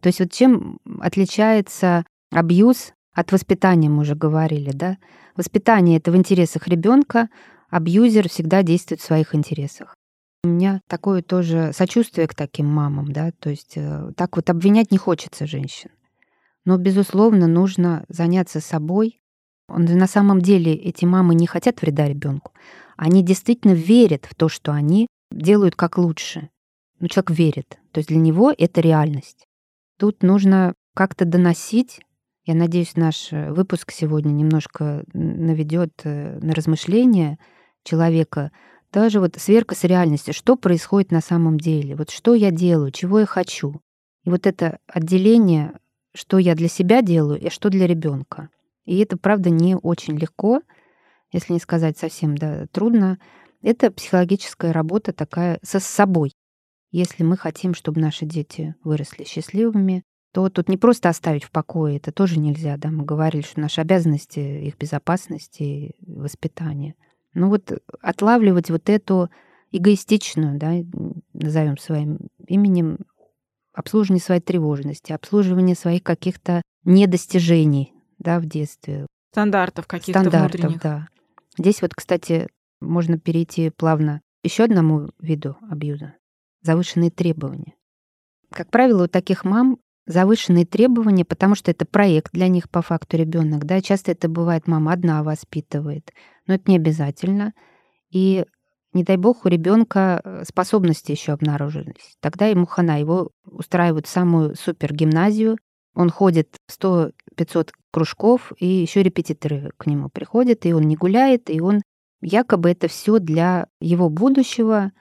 То есть вот чем отличается абьюз от воспитания, мы уже говорили, да? Воспитание — это в интересах ребенка, абьюзер всегда действует в своих интересах. У меня такое тоже сочувствие к таким мамам, да, то есть э, так вот обвинять не хочется женщин. Но, безусловно, нужно заняться собой. На самом деле эти мамы не хотят вреда ребенку. Они действительно верят в то, что они делают как лучше. Ну, человек верит. То есть для него это реальность. Тут нужно как-то доносить. Я надеюсь, наш э, выпуск сегодня немножко наведет э, на размышления человека. Даже вот сверка с реальностью. Что происходит на самом деле? Вот что я делаю? Чего я хочу? И вот это отделение что я для себя делаю и что для ребенка. И это, правда, не очень легко, если не сказать совсем да, трудно. Это психологическая работа такая со собой. Если мы хотим, чтобы наши дети выросли счастливыми, то тут не просто оставить в покое, это тоже нельзя. Да? Мы говорили, что наша обязанность их безопасности и воспитания. Ну вот отлавливать вот эту эгоистичную, да, назовем своим именем, обслуживание своей тревожности, обслуживание своих каких-то недостижений да, в детстве. Стандартов каких-то Стандартов, внутренних. да. Здесь вот, кстати, можно перейти плавно еще одному виду абьюза — завышенные требования. Как правило, у таких мам завышенные требования, потому что это проект для них по факту ребенок, да, часто это бывает мама одна воспитывает, но это не обязательно. И не дай бог, у ребенка э, способности еще обнаружились. Тогда ему хана, его устраивают в самую супер гимназию, он ходит в 100-500 кружков, и еще репетиторы к нему приходят, и он не гуляет, и он якобы это все для его будущего,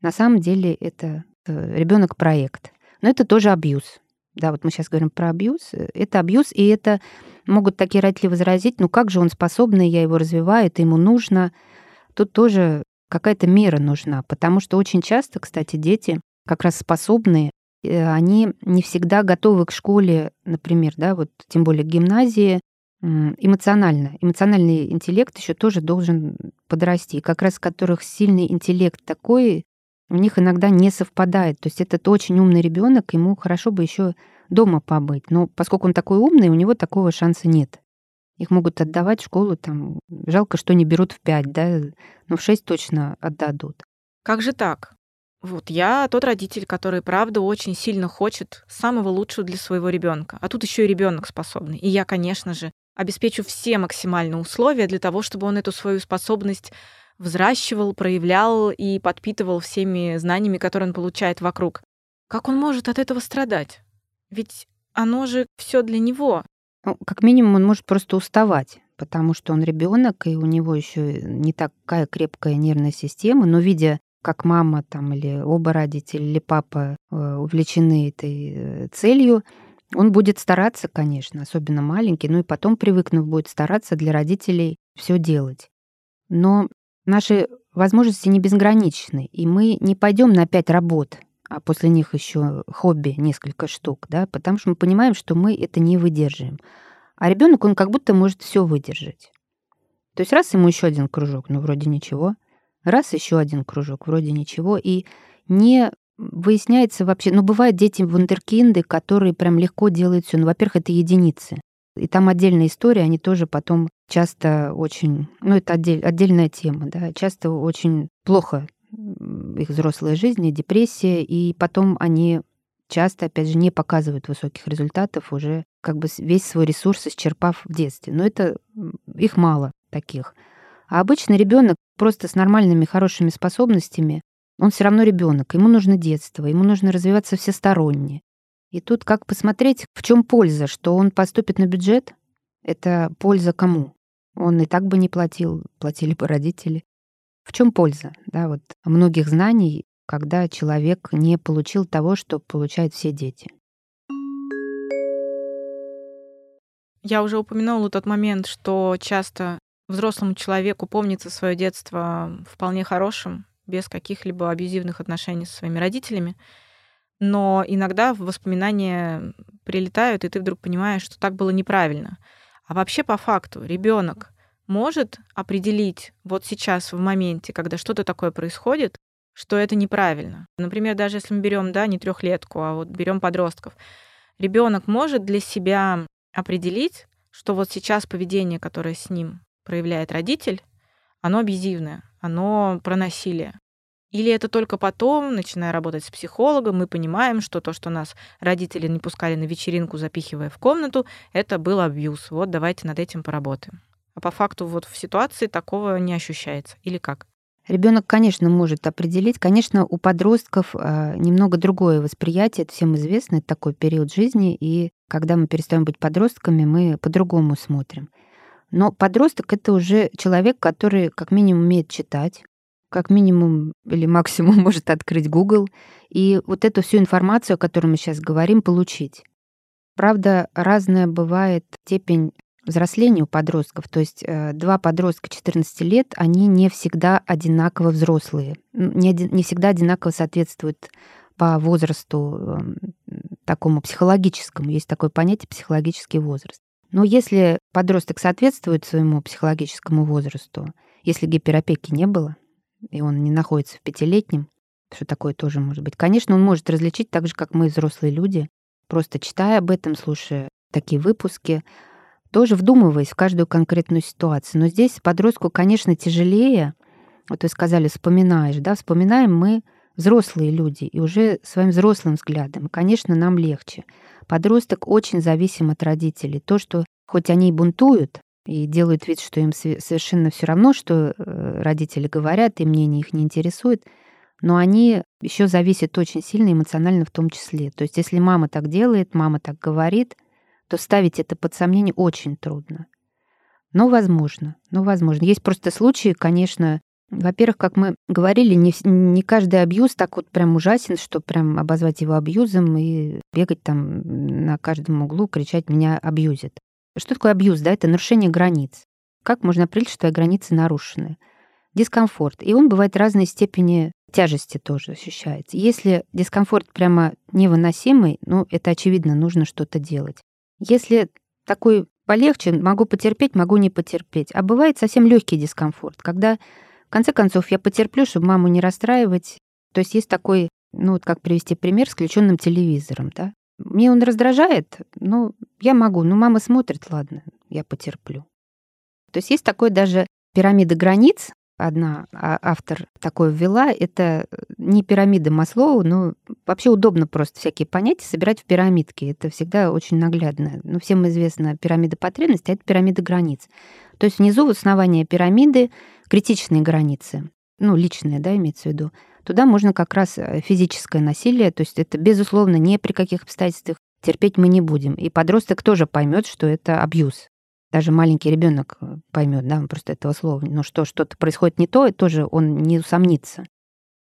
На самом деле это э, ребенок проект. Но это тоже абьюз. Да, вот мы сейчас говорим про абьюз. Это абьюз, и это могут такие родители возразить, ну как же он способный, я его развиваю, это ему нужно. Тут тоже какая-то мера нужна, потому что очень часто, кстати, дети как раз способные, э, они не всегда готовы к школе, например, да, вот тем более к гимназии, эмоционально. Эмоциональный интеллект еще тоже должен подрасти. И как раз которых сильный интеллект такой, у них иногда не совпадает. То есть этот очень умный ребенок, ему хорошо бы еще дома побыть. Но поскольку он такой умный, у него такого шанса нет. Их могут отдавать в школу, там, жалко, что не берут в пять, да, но в шесть точно отдадут. Как же так? Вот я тот родитель, который, правда, очень сильно хочет самого лучшего для своего ребенка. А тут еще и ребенок способный. И я, конечно же, обеспечу все максимальные условия для того, чтобы он эту свою способность взращивал, проявлял и подпитывал всеми знаниями, которые он получает вокруг. Как он может от этого страдать? Ведь оно же все для него. Ну, как минимум, он может просто уставать, потому что он ребенок, и у него еще не такая крепкая нервная система, но видя как мама там или оба родителя или папа э, увлечены этой э, целью, он будет стараться, конечно, особенно маленький, ну и потом привыкнув будет стараться для родителей все делать. Но наши возможности не безграничны, и мы не пойдем на пять работ, а после них еще хобби несколько штук, да, потому что мы понимаем, что мы это не выдерживаем. А ребенок, он как будто может все выдержать. То есть раз ему еще один кружок, ну вроде ничего, раз еще один кружок, вроде ничего, и не выясняется вообще, ну бывают дети вундеркинды, которые прям легко делают все. Ну, во-первых, это единицы. И там отдельная история, они тоже потом часто очень, ну это отдель, отдельная тема, да, часто очень плохо их взрослая жизнь, и депрессия, и потом они часто, опять же, не показывают высоких результатов, уже как бы весь свой ресурс исчерпав в детстве. Но это их мало таких. А обычный ребенок просто с нормальными, хорошими способностями, он все равно ребенок, ему нужно детство, ему нужно развиваться всесторонне. И тут как посмотреть, в чем польза, что он поступит на бюджет? Это польза кому? Он и так бы не платил, платили бы родители. В чем польза да, вот, многих знаний, когда человек не получил того, что получают все дети? Я уже упомянула тот момент, что часто взрослому человеку помнится свое детство вполне хорошим, без каких-либо абьюзивных отношений со своими родителями. Но иногда воспоминания прилетают, и ты вдруг понимаешь, что так было неправильно. А вообще по факту ребенок может определить вот сейчас в моменте, когда что-то такое происходит, что это неправильно. Например, даже если мы берем, да, не трехлетку, а вот берем подростков, ребенок может для себя определить, что вот сейчас поведение, которое с ним проявляет родитель, оно абьюзивное, оно про насилие. Или это только потом, начиная работать с психологом, мы понимаем, что то, что нас родители не пускали на вечеринку, запихивая в комнату, это был абьюз. Вот давайте над этим поработаем. А по факту вот в ситуации такого не ощущается. Или как? Ребенок, конечно, может определить. Конечно, у подростков э, немного другое восприятие, это всем известно, это такой период жизни, и когда мы перестаем быть подростками, мы по-другому смотрим. Но подросток — это уже человек, который как минимум умеет читать, как минимум или максимум <laughs> может открыть Google и вот эту всю информацию, о которой мы сейчас говорим, получить. Правда, разная бывает степень взросления у подростков. То есть э, два подростка 14 лет, они не всегда одинаково взрослые, не, один, не всегда одинаково соответствуют по возрасту э, такому психологическому. Есть такое понятие психологический возраст. Но если подросток соответствует своему психологическому возрасту, если гиперопеки не было, и он не находится в пятилетнем, что такое тоже может быть, конечно, он может различить так же, как мы, взрослые люди, просто читая об этом, слушая такие выпуски, тоже вдумываясь в каждую конкретную ситуацию. Но здесь подростку, конечно, тяжелее. Вот вы сказали, вспоминаешь, да, вспоминаем мы взрослые люди и уже своим взрослым взглядом. Конечно, нам легче. Подросток очень зависим от родителей. То, что хоть они и бунтуют и делают вид, что им совершенно все равно, что э, родители говорят, и мнение их не интересует, но они еще зависят очень сильно эмоционально в том числе. То есть если мама так делает, мама так говорит, то ставить это под сомнение очень трудно. Но возможно, но возможно. Есть просто случаи, конечно, Во-первых, как мы говорили, не, не каждый абьюз так вот прям ужасен, что прям обозвать его абьюзом и бегать там на каждом углу, кричать «меня абьюзит». Что такое абьюз? Да, это нарушение границ. Как можно определить, что твои границы нарушены? Дискомфорт. И он бывает разной степени тяжести тоже ощущается. Если дискомфорт прямо невыносимый, ну, это очевидно, нужно что-то делать. Если такой полегче, могу потерпеть, могу не потерпеть. А бывает совсем легкий дискомфорт, когда в конце концов, я потерплю, чтобы маму не расстраивать. То есть есть такой, ну вот как привести пример с включенным телевизором, да? Мне он раздражает, ну, я могу, ну, мама смотрит, ладно, я потерплю. То есть есть такой даже пирамида границ, одна а, автор такой ввела, это не пирамида Маслоу, но вообще удобно просто всякие понятия собирать в пирамидке. Это всегда очень наглядно. Ну, всем известна пирамида потребностей, а это пирамида границ. То есть внизу в основании пирамиды критичные границы, ну, личные, да, имеется в виду, туда можно как раз э, физическое насилие, то есть это, безусловно, ни при каких обстоятельствах терпеть мы не будем. И подросток тоже поймет, что это абьюз. Даже маленький ребенок э, поймет, да, он просто этого слова. Но что что-то происходит не то, и тоже он не усомнится.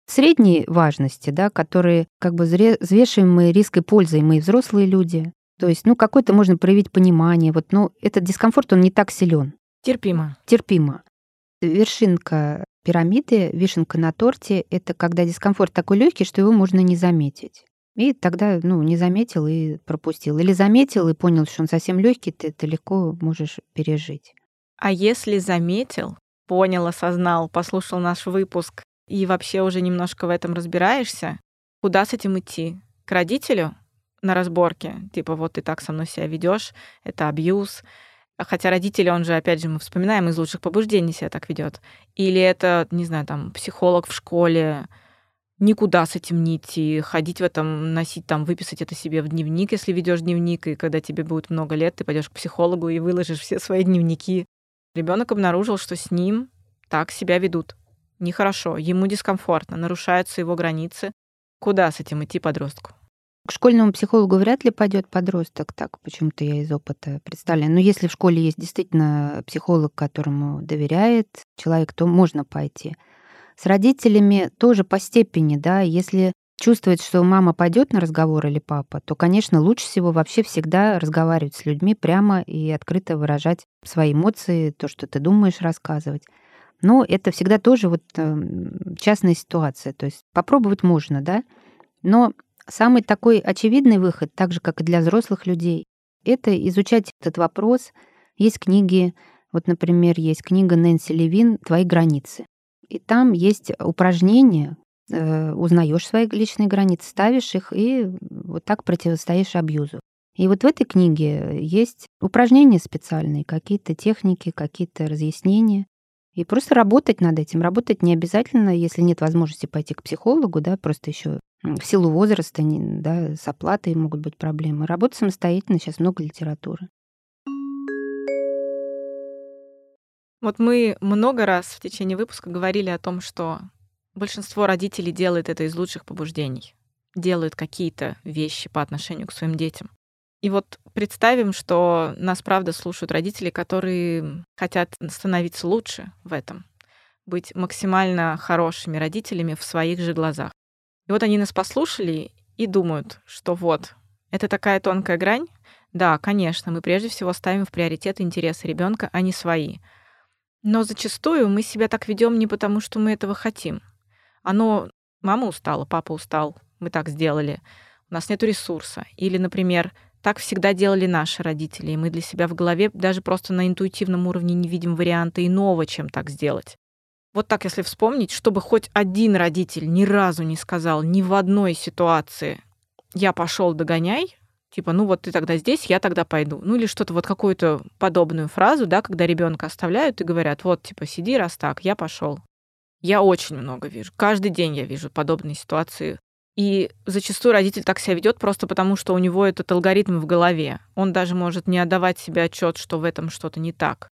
Средней важности, да, которые как бы взвешиваемые риск и пользой мы взрослые люди. То есть, ну, какое-то можно проявить понимание. Вот, ну, этот дискомфорт, он не так силен. Терпимо. Терпимо. Вершинка пирамиды, вишенка на торте — это когда дискомфорт такой легкий, что его можно не заметить. И тогда, ну, не заметил и пропустил. Или заметил и понял, что он совсем легкий, ты это легко можешь пережить. А если заметил, понял, осознал, послушал наш выпуск и вообще уже немножко в этом разбираешься, куда с этим идти? К родителю на разборке? Типа, вот ты так со мной себя ведешь, это абьюз, Хотя родители, он же, опять же, мы вспоминаем, из лучших побуждений себя так ведет. Или это, не знаю, там, психолог в школе, никуда с этим не идти, ходить в этом, носить там, выписать это себе в дневник, если ведешь дневник, и когда тебе будет много лет, ты пойдешь к психологу и выложишь все свои дневники. Ребенок обнаружил, что с ним так себя ведут. Нехорошо, ему дискомфортно, нарушаются его границы. Куда с этим идти подростку? К школьному психологу вряд ли пойдет подросток, так почему-то я из опыта представляю. Но если в школе есть действительно психолог, которому доверяет человек, то можно пойти. С родителями тоже по степени, да, если чувствует, что мама пойдет на разговор или папа, то, конечно, лучше всего вообще всегда разговаривать с людьми прямо и открыто выражать свои эмоции, то, что ты думаешь, рассказывать. Но это всегда тоже вот э, частная ситуация. То есть попробовать можно, да, но Самый такой очевидный выход, так же, как и для взрослых людей, это изучать этот вопрос. Есть книги, вот, например, есть книга Нэнси Левин «Твои границы». И там есть упражнения, э, узнаешь свои личные границы, ставишь их и вот так противостоишь абьюзу. И вот в этой книге есть упражнения специальные, какие-то техники, какие-то разъяснения. И просто работать над этим. Работать не обязательно, если нет возможности пойти к психологу, да, просто еще в силу возраста, да, с оплатой могут быть проблемы. Работать самостоятельно, сейчас много литературы. Вот мы много раз в течение выпуска говорили о том, что большинство родителей делает это из лучших побуждений, делают какие-то вещи по отношению к своим детям. И вот представим, что нас правда слушают родители, которые хотят становиться лучше в этом, быть максимально хорошими родителями в своих же глазах. И вот они нас послушали и думают, что вот, это такая тонкая грань. Да, конечно, мы прежде всего ставим в приоритет интересы ребенка, а не свои. Но зачастую мы себя так ведем не потому, что мы этого хотим. Оно мама устала, папа устал, мы так сделали. У нас нет ресурса. Или, например, так всегда делали наши родители, и мы для себя в голове даже просто на интуитивном уровне не видим варианта иного, чем так сделать. Вот так, если вспомнить, чтобы хоть один родитель ни разу не сказал ни в одной ситуации «я пошел догоняй», типа «ну вот ты тогда здесь, я тогда пойду». Ну или что-то вот какую-то подобную фразу, да, когда ребенка оставляют и говорят «вот, типа, сиди, раз так, я пошел». Я очень много вижу. Каждый день я вижу подобные ситуации. И зачастую родитель так себя ведет просто потому, что у него этот алгоритм в голове. Он даже может не отдавать себе отчет, что в этом что-то не так.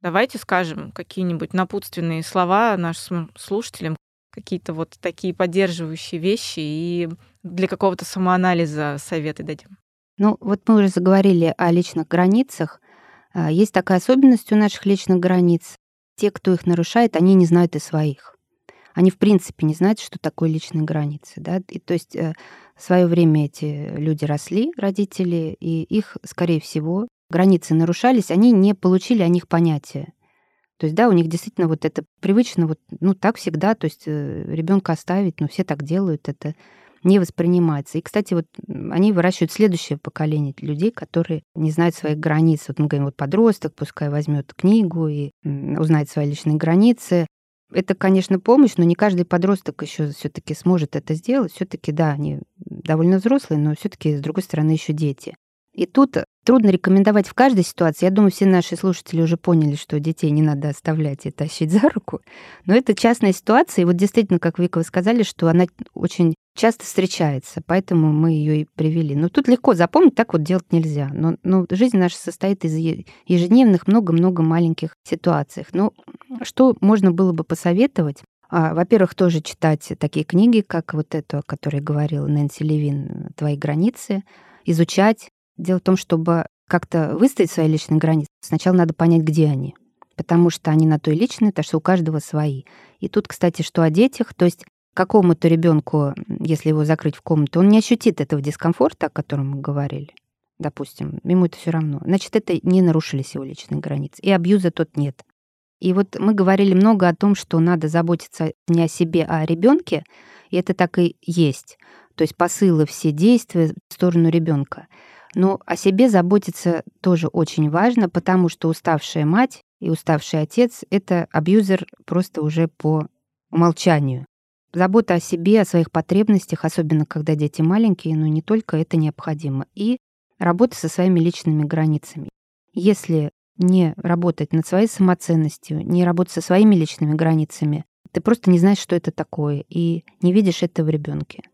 Давайте скажем какие-нибудь напутственные слова нашим слушателям, какие-то вот такие поддерживающие вещи и для какого-то самоанализа советы дадим. Ну, вот мы уже заговорили о личных границах. А, есть такая особенность у наших личных границ. те, кто их нарушает, они не знают и своих. Они, в принципе, не знают, что такое личные границы. Да? И, то есть э, в свое время эти люди росли, родители, и их, скорее всего, границы нарушались, они не получили о них понятия. То есть, да, у них действительно вот это привычно, вот, ну, так всегда, то есть э, ребенка оставить, ну, все так делают, это не воспринимается. И, кстати, вот они выращивают следующее поколение людей, которые не знают своих границ. Вот мы говорим, вот подросток, пускай возьмет книгу и узнает свои личные границы. Это, конечно, помощь, но не каждый подросток еще все-таки сможет это сделать. Все-таки, да, они довольно взрослые, но все-таки, с другой стороны, еще дети. И тут трудно рекомендовать в каждой ситуации. Я думаю, все наши слушатели уже поняли, что детей не надо оставлять и тащить за руку. Но это частная ситуация. И вот действительно, как Вика, вы сказали, что она очень часто встречается, поэтому мы ее и привели. Но тут легко запомнить, так вот делать нельзя. Но, но жизнь наша состоит из ежедневных много-много маленьких ситуаций. Но что можно было бы посоветовать? А, во-первых, тоже читать такие книги, как вот эту, о которой говорила Нэнси Левин «Твои границы», изучать Дело в том, чтобы как-то выставить свои личные границы, сначала надо понять, где они. Потому что они на то и личные, так что у каждого свои. И тут, кстати, что о детях, то есть какому-то ребенку, если его закрыть в комнату, он не ощутит этого дискомфорта, о котором мы говорили. Допустим, ему это все равно. Значит, это не нарушились его личные границы. И абьюза тут нет. И вот мы говорили много о том, что надо заботиться не о себе, а о ребенке. И это так и есть. То есть посылы, все действия в сторону ребенка. Но о себе заботиться тоже очень важно, потому что уставшая мать и уставший отец — это абьюзер просто уже по умолчанию. Забота о себе, о своих потребностях, особенно когда дети маленькие, но не только это необходимо. И работа со своими личными границами. Если не работать над своей самоценностью, не работать со своими личными границами, ты просто не знаешь, что это такое, и не видишь это в ребенке.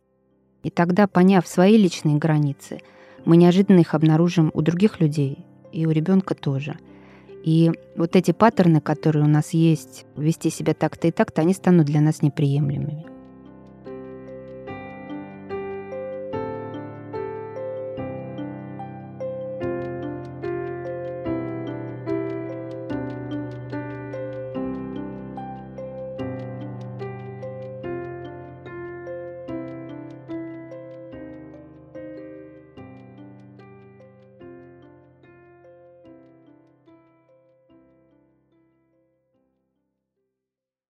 И тогда, поняв свои личные границы, мы неожиданно их обнаружим у других людей и у ребенка тоже. И вот эти паттерны, которые у нас есть, вести себя так-то и так-то, они станут для нас неприемлемыми.